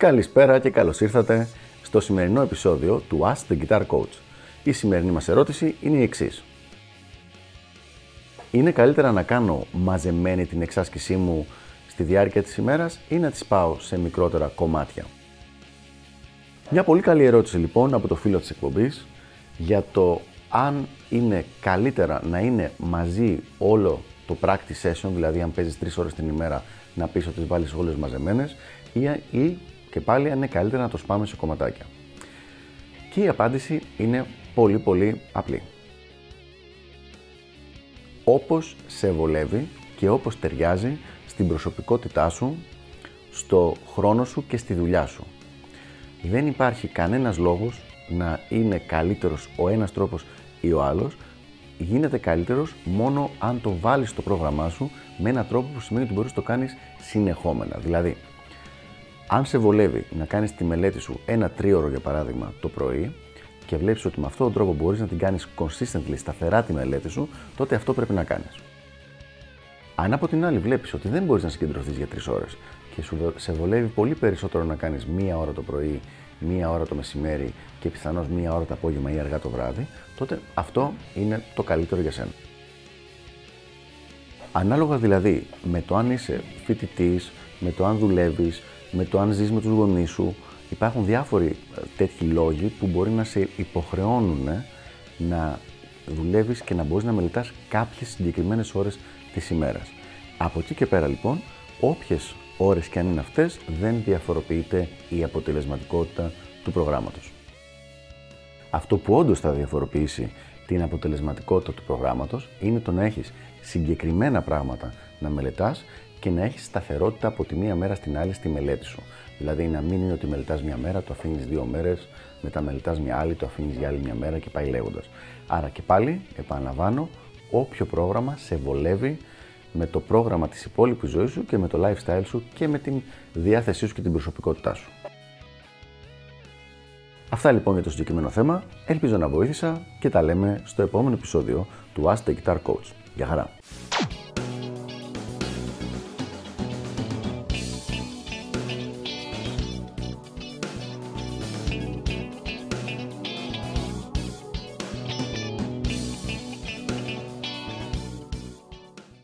Καλησπέρα και καλώς ήρθατε στο σημερινό επεισόδιο του Ask the Guitar Coach. Η σημερινή μας ερώτηση είναι η εξής. Είναι καλύτερα να κάνω μαζεμένη την εξάσκησή μου στη διάρκεια της ημέρας ή να τις πάω σε μικρότερα κομμάτια; Μια πολύ καλή ερώτηση λοιπόν από το φίλο της εκπομπής για το αν είναι καλύτερα να είναι μαζί όλο το practice session, δηλαδή αν παίζεις 3 ώρες την ημέρα να πεις ότι τις βάλεις όλες μαζεμένες ή, ή και πάλι αν είναι καλύτερα να το σπάμε σε κομματάκια. Και η απάντηση είναι πολύ πολύ απλή. Όπως σε βολεύει και όπως ταιριάζει στην προσωπικότητά σου, στο χρόνο σου και στη δουλειά σου. Δεν υπάρχει κανένας λόγος να είναι καλύτερος ο ένας τρόπος ή ο άλλος, γίνεται καλύτερος μόνο αν το βάλεις στο πρόγραμμά σου με έναν τρόπο που σημαίνει ότι μπορείς να το κάνεις συνεχόμενα. Δηλαδή, αν σε βολεύει να κάνεις τη μελέτη σου ένα τρίωρο για παράδειγμα το πρωί και βλέπεις ότι με αυτόν τον τρόπο μπορείς να την κάνεις consistently, σταθερά τη μελέτη σου, τότε αυτό πρέπει να κάνεις. Αν από την άλλη βλέπεις ότι δεν μπορείς να συγκεντρωθείς για τρεις ώρες και σου σε βολεύει πολύ περισσότερο να κάνεις μία ώρα το πρωί, μία ώρα το μεσημέρι και πιθανώς μία ώρα το απόγευμα ή αργά το βράδυ, τότε αυτό είναι το καλύτερο για σένα. Ανάλογα δηλαδή με το αν είσαι φοιτητής, με το αν δουλεύεις, με το αν ζεις με τους γονείς σου. Υπάρχουν διάφοροι ε, τέτοιοι λόγοι που μπορεί να σε υποχρεώνουν να δουλεύεις και να μπορείς να μελετάς κάποιες συγκεκριμένες ώρες της ημέρας. Από εκεί και πέρα λοιπόν, όποιες ώρες και αν είναι αυτές, δεν διαφοροποιείται η αποτελεσματικότητα του προγράμματος. Αυτό που όντως θα διαφοροποιήσει την αποτελεσματικότητα του προγράμματος είναι το να έχεις συγκεκριμένα πράγματα να μελετάς και να έχεις σταθερότητα από τη μία μέρα στην άλλη στη μελέτη σου. Δηλαδή να μην είναι ότι μελετάς μια μέρα, το αφήνεις δύο μέρες, μετά μελετάς μια άλλη, το αφήνεις για άλλη μια μέρα και πάει λέγοντας. Άρα και πάλι, επαναλαμβάνω, όποιο πρόγραμμα σε βολεύει με το πρόγραμμα της υπόλοιπης ζωής σου και με το lifestyle σου και με την διάθεσή σου και την προσωπικότητά σου. Αυτά λοιπόν για το συγκεκριμένο θέμα. Ελπίζω να βοήθησα και τα λέμε στο επόμενο επεισόδιο του Ask the Guitar Coach. Γεια χαρά!